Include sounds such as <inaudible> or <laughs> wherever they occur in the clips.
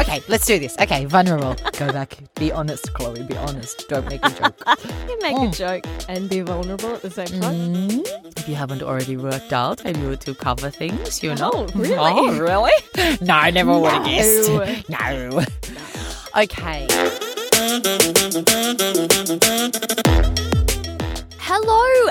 Okay, let's do this. Okay, vulnerable. Go back. Be honest, Chloe. Be honest. Don't make a joke. <laughs> You make a joke and be vulnerable at the same time. Mm, if you haven't already worked out, I knew to cover things, you know. Oh, really? <laughs> Oh, really? <laughs> No, I never would have guessed. No. Okay.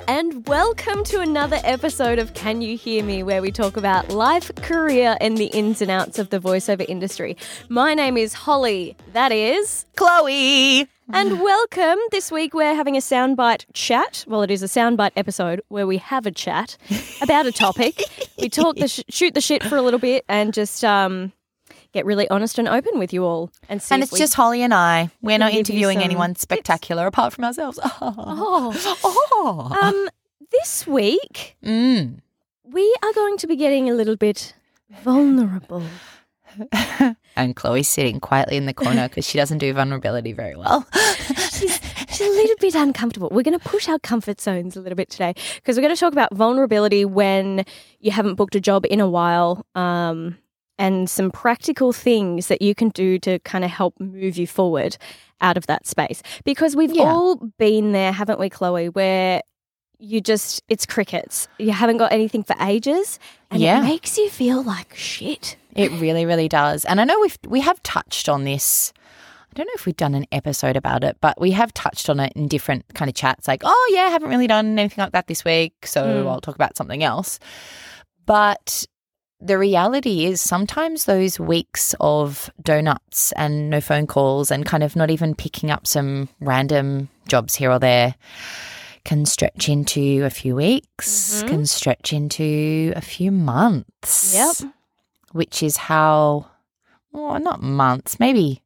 And welcome to another episode of Can You Hear Me, where we talk about life, career, and the ins and outs of the voiceover industry. My name is Holly. That is. Chloe. And welcome. This week we're having a soundbite chat. Well, it is a soundbite episode where we have a chat about a topic. we talk the sh- shoot the shit for a little bit and just um, get really honest and open with you all and see. And it's just Holly and I. We're not interviewing anyone spectacular apart from ourselves. <laughs> oh. Oh. <laughs> Um, this week Mm. we are going to be getting a little bit vulnerable. <laughs> And Chloe's sitting quietly in the corner because she doesn't do vulnerability very well. She's, she's a little bit uncomfortable. We're going to push our comfort zones a little bit today because we're going to talk about vulnerability when you haven't booked a job in a while um, and some practical things that you can do to kind of help move you forward out of that space. Because we've Yeah. all been there, haven't we, Chloe, where you just, it's crickets. You haven't got anything for ages and Yeah. it makes you feel like shit. It really, really does. And I know we've we have touched on this. I don't know if we've done an episode about it, but we have touched on it in different kind of chats. Like, oh yeah, I haven't really done anything like that this week, so Mm. I'll talk about something else. But the reality is sometimes those weeks of donuts and no phone calls and kind of not even picking up some random jobs here or there can stretch into a few weeks, Mhm. can stretch into a few months Yep. which is how, well, not months, maybe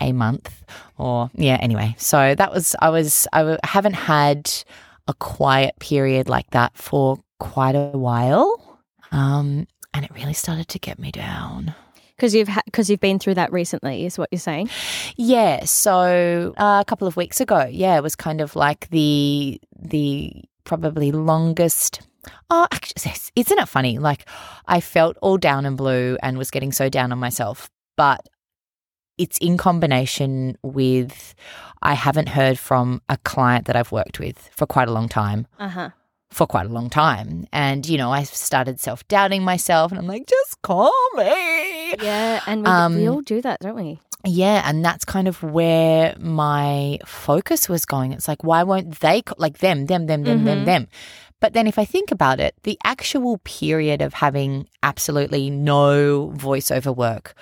a month or, yeah, anyway. So that was, I was, I haven't had a quiet period like that for quite a while. Um, and it really started to get me down. Because you've because you've been through that recently, is what you're saying. Yeah, so uh, a couple of weeks ago, yeah, it was kind of like the the probably longest. Oh, actually, isn't it funny? Like, I felt all down and blue and was getting so down on myself, but it's in combination with I haven't heard from a client that I've worked with for quite a long time Uh huh. For quite a long time. And, you know, I started self doubting myself and I'm like, just call me. Yeah, and we, we Um, all do that, don't we? Yeah, and that's kind of where my focus was going. It's like, why won't they, co- like them, them, them, them, them, Mhm. them? But then if I think about it, the actual period of having absolutely no voiceover work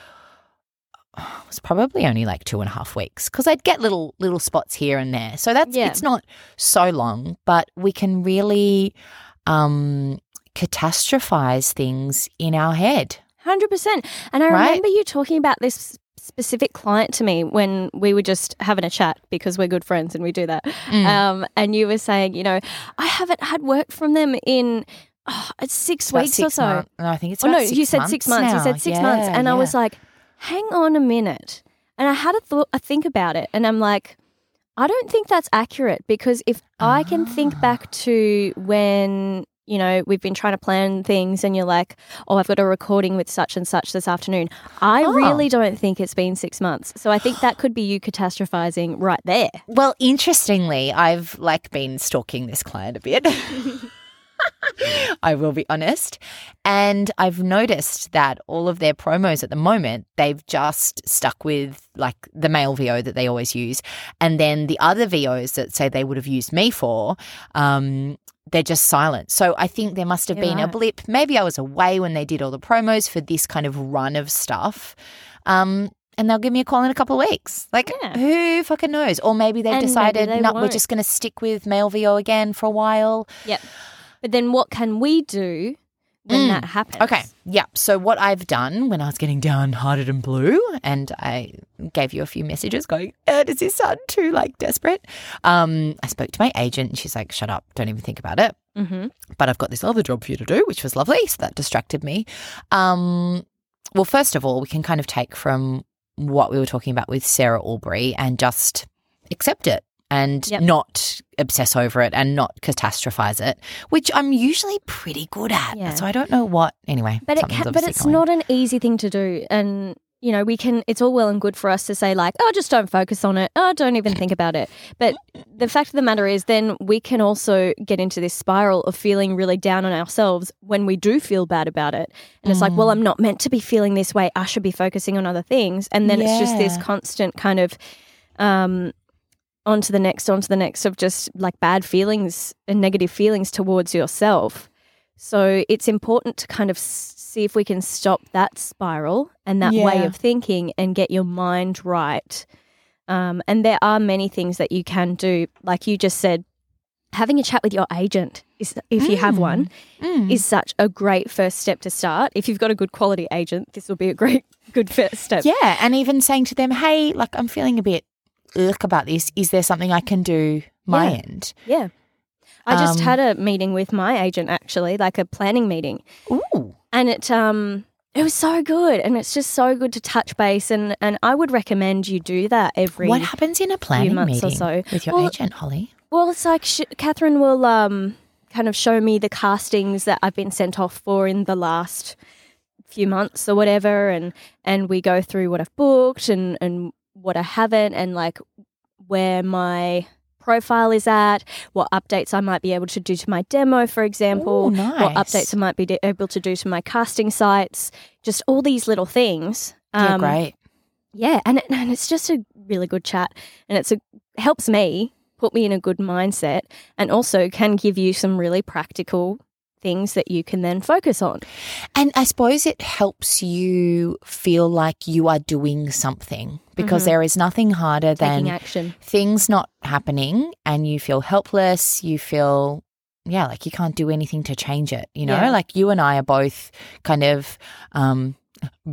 was probably only like two and a half weeks because I'd get little little spots here and there. So that's Yeah. it's not so long, but we can really um catastrophize things in our head. Hundred percent. And I Right? remember you talking about this specific client to me when we were just having a chat because we're good friends and we do that. Mm. Um, and you were saying, you know, I haven't had work from them in oh, it's six About weeks six or so. month- No, I think it's Oh no, you said six months. You said six months, Yeah, and I was like, hang on a minute. And I had a thought, a think about it, and I'm like, I don't think that's accurate because if I can think Ah. back to when you know we've been trying to plan things, and you're like, oh, I've got a recording with such and such this afternoon. I Oh. really don't think it's been six months. So I think that could be you catastrophizing right there. Well, interestingly, I've like been stalking this client a bit. <laughs> <laughs> I will be honest. And I've noticed that all of their promos at the moment, they've just stuck with like the male VO that they always use. And then the other VOs that say they would have used me for, um, they're just silent. So I think there must have Yeah, been a blip. Maybe I was away when they did all the promos for this kind of run of stuff. Um, and they'll give me a call in a couple of weeks. Like, Yeah. who fucking knows? Or maybe they've And maybe decided, they no, we're just going to stick with male VO again for a while. Yep. But then what can we do when Mm. that happens? Okay. Yeah. So what I've done when I was getting downhearted and blue, and I gave you a few messages going, uh, does this sound too like desperate? Um, I spoke to my agent and she's like, shut up, don't even think about it. Mm-hmm. But I've got this other job for you to do, which was lovely. So that distracted me. Um, well, first of all, we can kind of take from what we were talking about with Sarah Albury and just accept it and Yep. not obsess over it and not catastrophize it, which I'm usually pretty good at. Yeah. So I don't know what. Anyway, But it can, but it's going. not an easy thing to do, and you know we can. It's all well and good for us to say like, oh, just don't focus on it. Oh, don't even think about it. But the fact of the matter is, then we can also get into this spiral of feeling really down on ourselves when we do feel bad about it, and it's like, well, I'm not meant to be feeling this way. I should be focusing on other things, and then it's just this constant kind of. Um, on to the next, on to the next of just like bad feelings and negative feelings towards yourself. So it's important to kind of see if we can stop that spiral and that way of thinking and get your mind right. Um, and there are many things that you can do. Like you just said, having a chat with your agent, is, if you have one, Mm. is such a great first step to start. If you've got a good quality agent, this will be a great, <laughs> good first step. Yeah, and even saying to them, "Hey, like I'm feeling a bit ick about this. Is there something I can do my Yeah. end?" Yeah. I just Um, had a meeting with my agent actually, like a planning meeting. Ooh, and it um it was so good and it's just so good to touch base and and I would recommend you do that every what happens in a planning months or meeting so. with your Well- agent, Holly? well it's like sh- Catherine will um kind of show me the castings that I've been sent off for in the last few months or whatever and and we go through what I've booked and and what I haven't and like where my profile is at, what updates I might be able to do to my demo, for example, Ooh, what updates I might be de- able to do to my casting sites, just all these little things. yeah, Um, great. Yeah, and, and it's just a really good chat, and it's a helps me put me in a good mindset, and also can give you some really practical things that you can then focus on. And I suppose it helps you feel like you are doing something because Mhm. there is nothing harder Taking than action. things not happening and you feel helpless. You feel, yeah, like you can't do anything to change it. You know, Yeah. like you and I are both kind of um,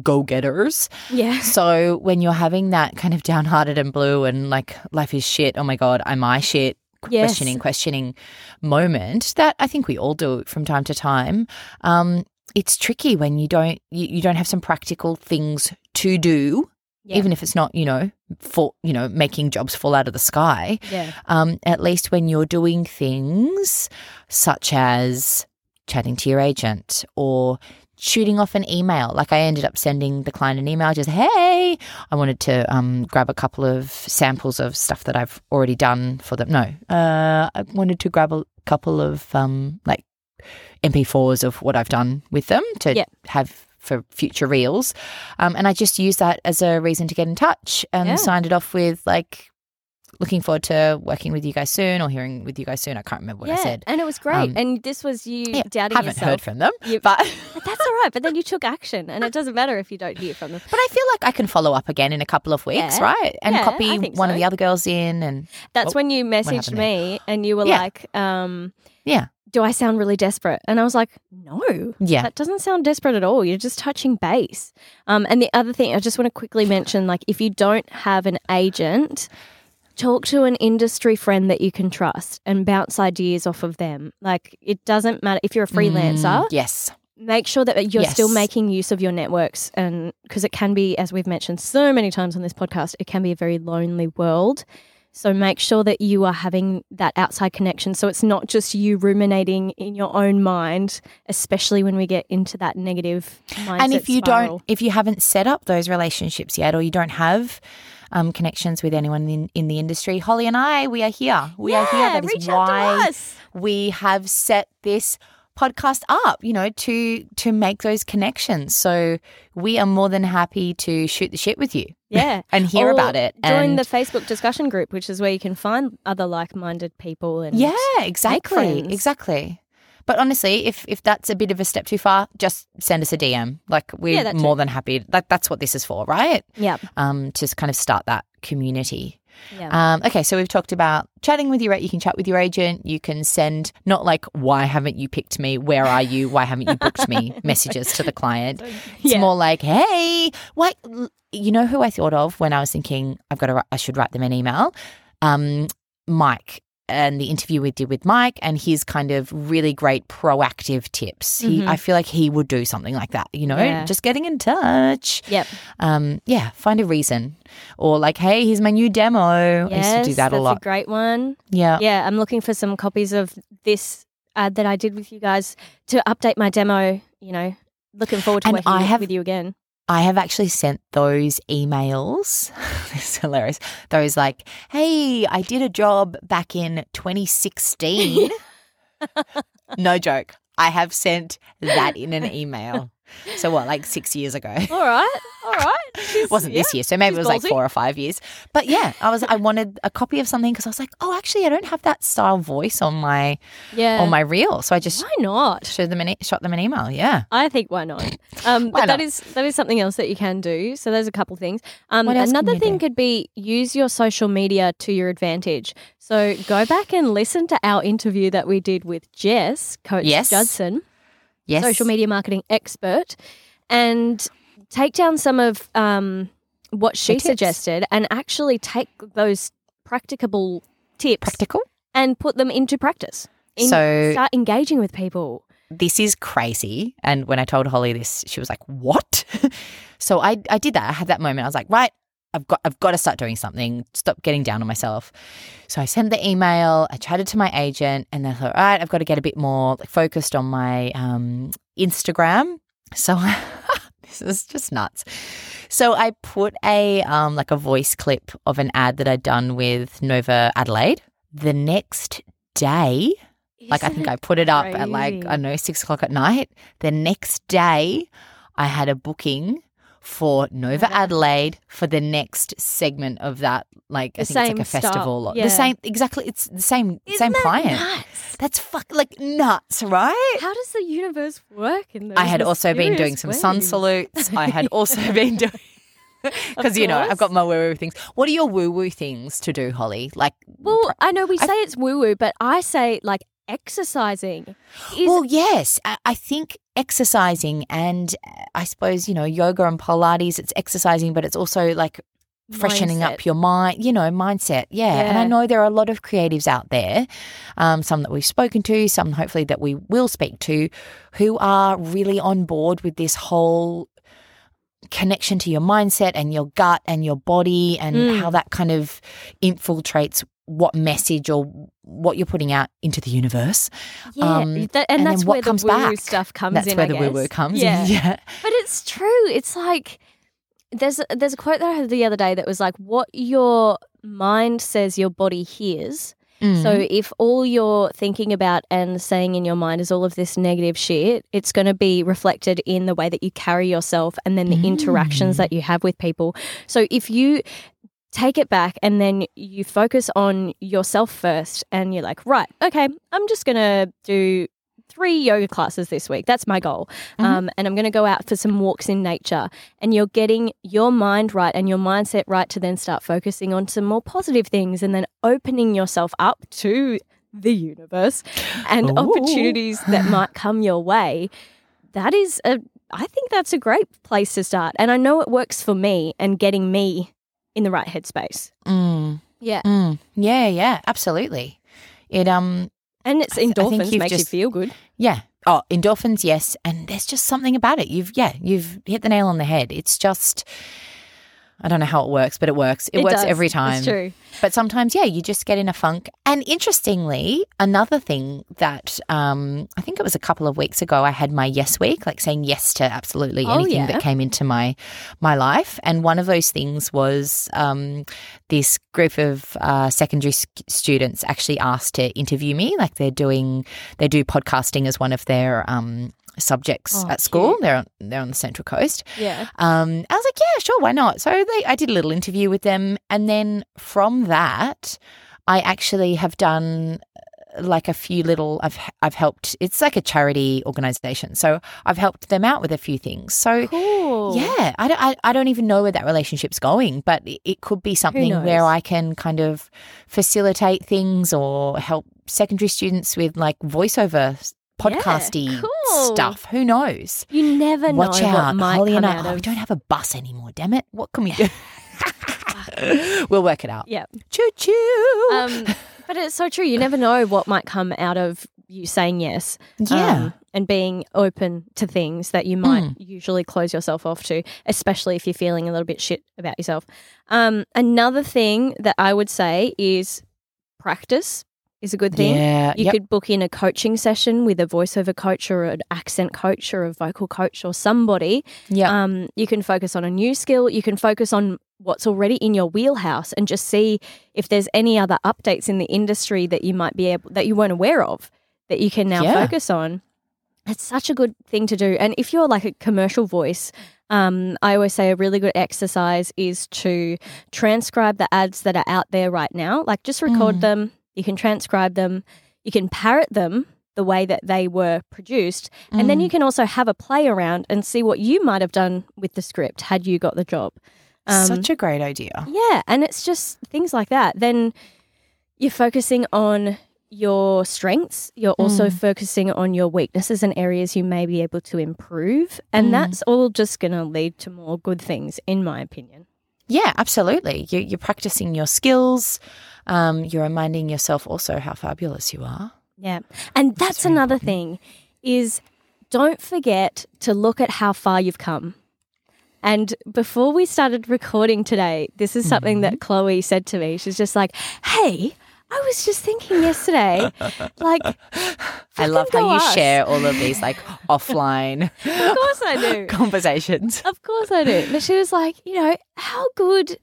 go getters. Yeah. So when you're having that kind of downhearted and blue and like life is shit, oh my God, am I shit? Yes. Questioning, questioning moment that I think we all do from time to time. Um, it's tricky when you don't you, you don't have some practical things to do, Yeah. even if it's not you know for you know making jobs fall out of the sky. Yeah. Um, at least when you're doing things such as chatting to your agent or shooting off an email. Like I ended up sending the client an email, just hey, I wanted to um, grab a couple of samples of stuff that I've already done for them. No, uh, I wanted to grab a couple of um, like MP4s of what I've done with them to Yeah. have for future reels. Um, and I just used that as a reason to get in touch and Yeah. signed it off with like looking forward to working with you guys soon or hearing with you guys soon. I can't remember what yeah. I said. And it was great. Um, and this was you Yeah, doubting haven't yourself. heard from them, You- <laughs> but that's all right. But then you took action, and it doesn't matter if you don't hear from them. but I feel like I can follow up again in a couple of weeks, Yeah. right? And copy one of the other girls in, and That's Oh, when you messaged me, and you were like, um, yeah, "Do I sound really desperate?" And I was like, "No, yeah, that doesn't sound desperate at all. You're just touching base." Um, and the other thing, I just want to quickly mention, like, if you don't have an agent. Talk to an industry friend that you can trust and bounce ideas off of them. Like, it doesn't matter if you're a freelancer, Mm, yes, make sure that you're still making use of your networks and because it can be as we've mentioned so many times on this podcast it can be a very lonely world so make sure that you are having that outside connection so it's not just you ruminating in your own mind especially when we get into that negative mindset and if you spiral. don't, if you haven't set up those relationships yet, or you don't have um, connections with anyone in, in the industry, Holly and I, we are here. We are here. Yeah, That is reach out to why we have set this podcast up you know to to make those connections. So we are more than happy to shoot the shit with you yeah. <laughs> and hear Or about it join the facebook discussion group which is where you can find other like-minded people and yeah exactly. exactly but honestly if if that's a bit of a step too far just send us a dm like we're Yeah, more than happy like that's what this is for right yeah um to kind of start that community yeah Um, okay, so we've talked about chatting with your. You can chat with your agent. You can send not like why haven't you picked me? Where are you? Why haven't you booked me? <laughs> messages to the client. It's Yeah. more like hey, why? You know who I thought of when I was thinking I've got to. I should write them an email. Um, Mike and the interview we did with Mike and his kind of really great proactive tips. He, Mhm. I feel like he would do something like that, you know, Yeah. just getting in touch. Yep. Um, yeah, find a reason. Or like, hey, here's my new demo. I used to do that a that's lot. great one. yeah. Yeah, I'm looking for some copies of this ad that I did with you guys to update my demo. You know, looking forward to And working I have- with you again. I have actually sent those emails. <laughs> this is hilarious. Those like, hey, I did a job back in 2016. <laughs> no joke. I have sent that in an email. So what, like six years ago? <laughs> All right, all right. It <laughs> wasn't this year, so maybe it she's was like four or five years. But yeah, I was I wanted a copy of something because I was like, oh, actually, I don't have that style voice on my Yeah. on my reel, so I just why not? showed them an e- shot them an email. Yeah. I think why not? Um, <laughs> Why but that not? is that is something else that you can do. So there's a couple things. Um, What else can another thing do? could be use your social media to your advantage. So go back and listen to our interview that we did with Jess, Coach Yes. Judson. Yes. social media marketing expert, and take down some of um, what she suggested and actually take those practicable tips practical. and put them into practice. In- So- start engaging with people. this is crazy. And when I told Holly this, she was like, "What?" <laughs> so I I did that. I had that moment. I was like, "Right, I've got I've got to start doing something. Stop getting down on myself." So I sent the email. I chatted to my agent, and then I thought, "All right, I've got to get a bit more like, focused on my um, Instagram." So <laughs> this is just nuts. So I put a um, like a voice clip of an ad that I'd done with Nova Adelaide. The next day, like I think I put it up at like? I don't know six o'clock at night. The next day, I had a booking for Nova mm-hmm. Adelaide for the next segment of that. Like I The think it's like a style, festival. yeah. The same exactly. It's the same Isn't same that client. nuts? That's fuck like nuts, right? How does the universe work in those I had also been doing some sun ways? salutes. I <laughs> had also been doing. Because you know I've got my woo woo things. What are your woo woo things to do, Holly? Like, Well, I know we I- say it's woo woo, but I say like exercising. Is, well, yes, I, think exercising and I suppose you know yoga and Pilates. It's exercising, but it's also like freshening mindset. up your mind. You know, mindset. Yeah. and I know there are a lot of creatives out there, um, some that we've spoken to, some hopefully that we will speak to, who are really on board with this whole connection to your mindset and your gut and your body and Mm. how that kind of infiltrates what message or what you're putting out into the universe. Yeah, Um, that, and, and that's what where comes the woo-woo stuff comes That's in. where I the woo woo comes Yeah. in. Yeah. But it's true. It's like there's a, there's a quote that I heard the other day that was like, "What your mind says, your body hears." Mm. So if all you're thinking about and saying in your mind is all of this negative shit, it's going to be reflected in the way that you carry yourself and then the interactions Mm. that you have with people. So if you take it back and then you focus on yourself first and you're like, right, okay, I'm just going to do three yoga classes this week. That's my goal. Mhm. Um, and I'm going to go out for some walks in nature. And you're getting your mind right and your mindset right to then start focusing on some more positive things and then opening yourself up to the universe and Ooh. opportunities that <sighs> might come your way. That is a, I think that's a great place to start. And I know it works for me and getting me in the right headspace. Mm, Yeah. mm. Yeah, yeah, absolutely. It um And it's I th- I think endorphins you've makes you feel good. yeah. Oh, endorphins, yes. And there's just something about it. You've yeah, you've hit the nail on the head. It's just I don't know how it works, but it works. It, works does. every time. It's true. But sometimes, yeah, you just get in a funk. And interestingly, another thing that um, I think it was a couple of weeks ago, I had my yes week, like saying yes to absolutely Oh, anything yeah. that came into my my life. And one of those things was um, this group of uh, secondary s- students actually asked to interview me. Like they're doing, they do podcasting as one of their um, subjects Oh, at school. cute. They're on, they're on the Central Coast. Yeah. Um, I was like, yeah, sure, why not? So they, I did a little interview with them, and then from that, I actually have done uh, like a few little. I've I've helped. It's like a charity organization, so I've helped them out with a few things. So. Cool. Yeah, I don't, I, I don't even know where that relationship's going, but it, it could be something where? I can kind of facilitate things or help secondary students with like voiceover podcasty cool. stuff. Who knows? You never Watch know out, what might Holly come and I. out oh, we don't have a bus anymore. Damn it! What can we do? <laughs> <laughs> we'll work it out. Yeah. Choo choo. Um, But it's so true. You never know what might come out of you saying yes. Yeah. um, and being open to things that you might Mm. usually close yourself off to, especially if you're feeling a little bit shit about yourself. Um, another thing that I would say is practice is a good thing. Yeah. You yep. could book in a coaching session with a voiceover coach or an accent coach or a vocal coach or somebody. yeah. Um, you can focus on a new skill. You can focus on what's already in your wheelhouse and just see if there's any other updates in the industry that you might be able that you weren't aware of that you can now Yeah. focus on. It's such a good thing to do. And if you're like a commercial voice, um, I always say a really good exercise is to transcribe the ads that are out there right now. Like just record Mm. them. You can transcribe them. You can parrot them the way that they were produced. And then Mm. you can also have a play around and see what you might have done with the script had you got the job. Um, Such a great idea. yeah, and it's just things like that. Then you're focusing on your strengths. You're also Mm. focusing on your weaknesses and areas you may be able to improve. And Mm. that's all just going to lead to more good things, in my opinion. Yeah, absolutely. You're, you're practicing your skills. Um, you're reminding yourself also how fabulous you are. Yeah. And that's very another important. thing is don't forget to look at how far you've come. And before we started recording today, this is something that Chloe said to me. She's just like, "Hey, I was just thinking yesterday, like, <laughs> I love how you us." share all of these like <laughs> offline Of course I do. <laughs> conversations. Of course I do. But she was like, you know, how good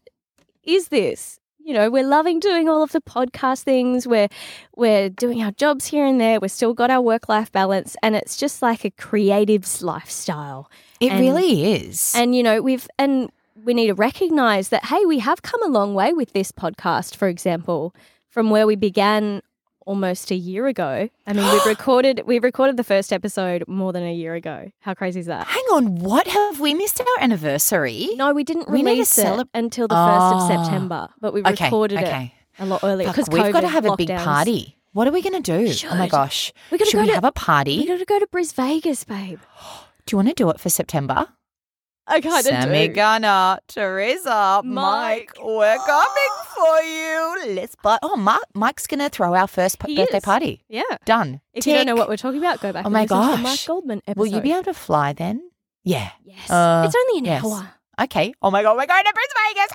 is this? You know, we're loving doing all of the podcast things. We're we're doing our jobs here and there. We've still got our work life balance, and it's just like a creative's lifestyle. It And- really is. And you know, we've and we need to recognize that hey, we have come a long way with this podcast, for example, from where we began almost a year ago. I mean, we've <gasps> recorded we recorded the first episode more than a year ago. How crazy is that? Hang on, what have we missed our anniversary? No, we didn't We release it until the first of Oh. September, but we Okay, recorded okay. it a lot earlier because we've got to have a big party. What are we going to do? Oh my gosh. We gotta Should go we to- have a party? We got to go to Bris Vegas, babe. <gasps> Do you want to do it for September? I kind Sammy do. Gunner, Teresa, Mike, Mike. we're coming <gasps> for you. Let's buy. Oh, Mark, Mike's going to throw our first p- He birthday is. party. Yeah. Done. If you don't know what we're talking about, go back Oh and my listen to the gosh. Goldman episode. Will you be able to fly then? Yeah. Yes. Uh, it's only an yes. hour. Okay. Oh my god, we're going to Brisbane Vegas.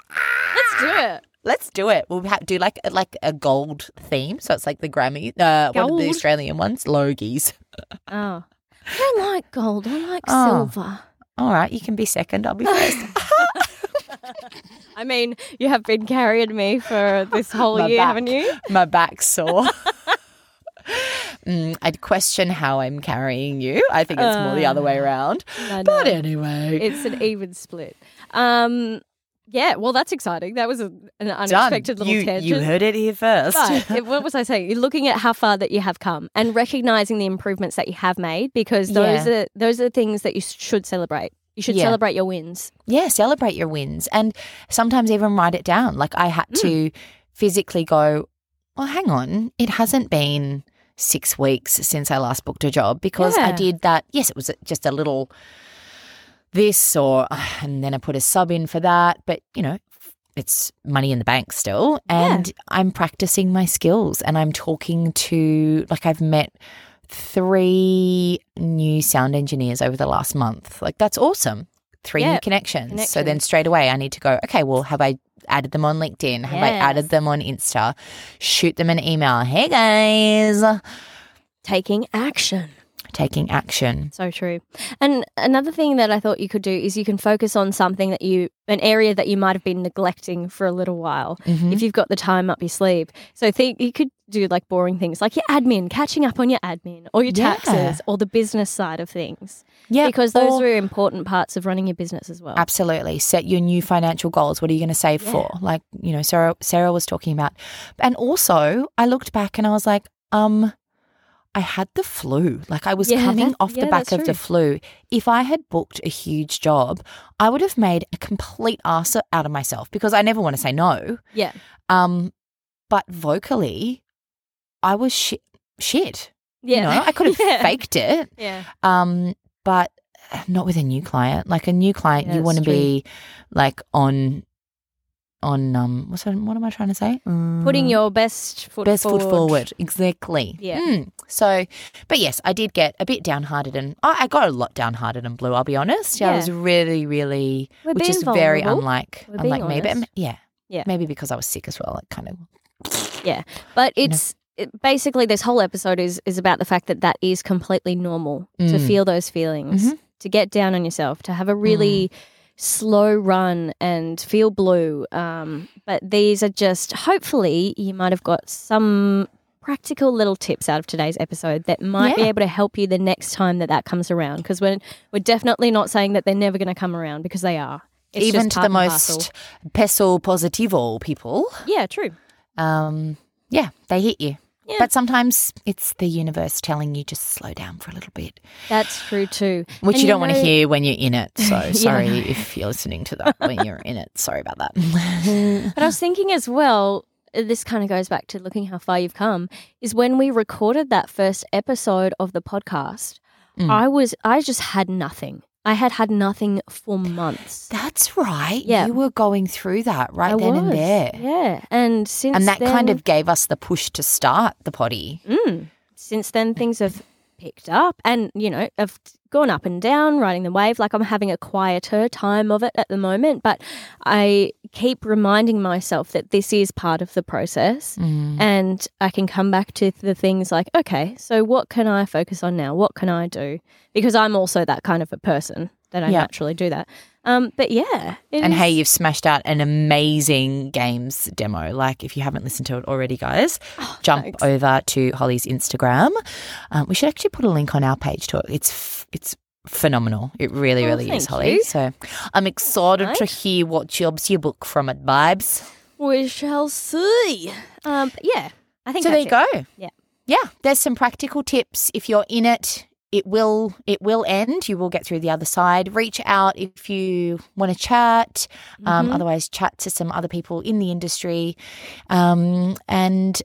Let's do it. Let's do it. We'll ha- do like like a gold theme, so it's like the Grammy. Uh, what are the Gold? Australian ones? Logies. <laughs> Oh. I don't like gold. I like Oh. silver. All right, you can be second. I'll be first. <laughs> I mean, you have been carrying me for this whole My year, back. haven't you? My back's sore. <laughs> Mm, I'd question how I'm carrying you. I think it's more the other way Uh, around. I But know. anyway, it's an even split. Um, yeah, well, that's exciting. That was a, an done. unexpected little You, tangent. you heard it here first. But <laughs> it- what was I saying? You're looking at how far that you have come and recognizing the improvements that you have made because those Yeah. are those are things that you should celebrate. You should Yeah. celebrate your wins. yeah, celebrate your wins and sometimes even write it down. Like I had Mm. to physically go, well, hang on, it hasn't been six weeks since I last booked a job because I did that. Yes, it was just a little this or, <sighs> and then I put a sub in for that. But, you know, it's money in the bank still. Yeah. And I'm practicing my skills and I'm talking to, like, I've met three new sound engineers over the last month. Like, that's awesome. Three Yeah, new connections. So then straight away, I need to go, okay, well, have I added them on LinkedIn? Have I added them on Insta? Shoot them an email. Hey, guys. Taking action. Taking action. So true. And another thing that I thought you could do is you can focus on something that you, an area that you might have been neglecting for a little while. Mhm. If you've got the time up your sleeve. So think you could do like boring things like your admin, catching up on your admin or your Yeah. taxes or the business side of things. Yeah, because those or- are important parts of running your business as well. Absolutely. Set your new financial goals. What are you going to save Yeah. for? Like, you know, Sarah Sarah was talking about. And also, I looked back and I was like, um I had the flu. Like I was Yeah, coming that- off the back of the flu. If I had booked a huge job, I would have made a complete ass out of myself because I never want to say no. Yeah. Um but vocally, I was shit shit. Yeah. You know, I could <laughs> have Yeah. faked it. Yeah. Um, but not with a new client. Like a new client, Yeah, you want to be like on on um what's what am I trying to say? Putting Mm, your best foot best forward. foot forward. Exactly. Yeah. Mm. So, but yes, I did get a bit downhearted and I, I got a lot downhearted and blue. I'll be honest. Yeah, I was really, really, We're which is being very unlike We're unlike me. But yeah, Yeah. maybe because I was sick as well. It kind of Yeah, but You know. it's it, basically this whole episode is is about the fact that that is completely normal to Mm. feel those feelings, Mhm. to get down on yourself, to have a really slow run and feel blue. Um, but these are just hopefully you might have got some practical little tips out of today's episode that might be able to help you the next time that that comes around because we're we're definitely not saying that they're never going to come around because they are. It's even to the most peso positivo people. yeah, true. Um, yeah, they hit you. Yeah. But sometimes it's the universe telling you just slow down for a little bit, That's true too. which And you don't want to hear when you're in it. So <laughs> sorry know. if you're listening to that when you're in it. Sorry about that. <laughs> But I was thinking as well, this kind of goes back to looking how far you've come, is when we recorded that first episode of the podcast, Mm. I was, I just had nothing. I had had nothing for months. That's right. Yeah. You were going through that right I then and there. Yeah. And since And that kind of gave us the push to start the potty. Mm, since then, things have picked up and, you know, i've gone up and down, riding the wave. Like I'm having a quieter time of it at the moment, but I keep reminding myself that this is part of the process Mm. and I can come back to the things like, okay, so what can I focus on now? What can I do? Because I'm also that kind of a person that I Yeah. naturally do that. Um, but yeah. And hey, you've smashed out an amazing games demo. Like, if you haven't listened to it already, guys, jump Oh, thanks. over to Holly's Instagram. Um, we should actually put a link on our page to it. It's f- it's phenomenal. It really, Oh, really is, Holly. you. So I'm excited to hear what jobs you book from it, vibes. we shall see. Um, yeah, I think So there you it. go. Yeah. yeah. There's some practical tips. If you're in it, it will it will end. You will get through the other side. Reach out if you want to chat. Um, Mhm. otherwise, chat to some other people in the industry, um, and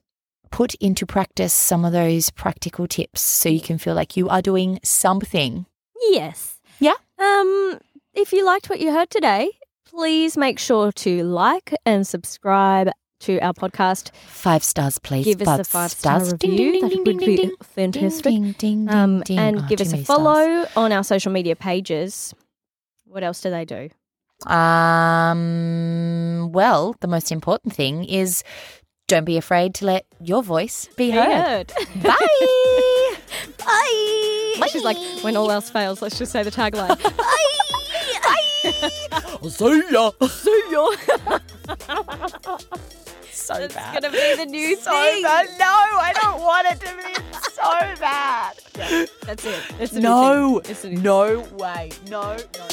put into practice some of those practical tips so you can feel like you are doing something. Yes. Yeah. Um, if you liked what you heard today, please make sure to like and subscribe to our podcast. Five stars, please. Give us a Five stars. star Ding, review. ding, That would ding, be ding, fantastic. Ding, ding, ding, Um, ding. and Oh, give us a many stars. follow on our social media pages. What else do they do? Um, well, the most important thing is don't be afraid to let your voice be heard. <laughs> Bye. Bye. She's like, when all else fails, let's just say the tagline. <laughs> Bye. Bye. <laughs> See ya. See ya. So It's bad. gonna be the new <laughs> so thing. bad. No, I don't want it to be so bad. That's it. It's new No, thing. It's no way. No, no.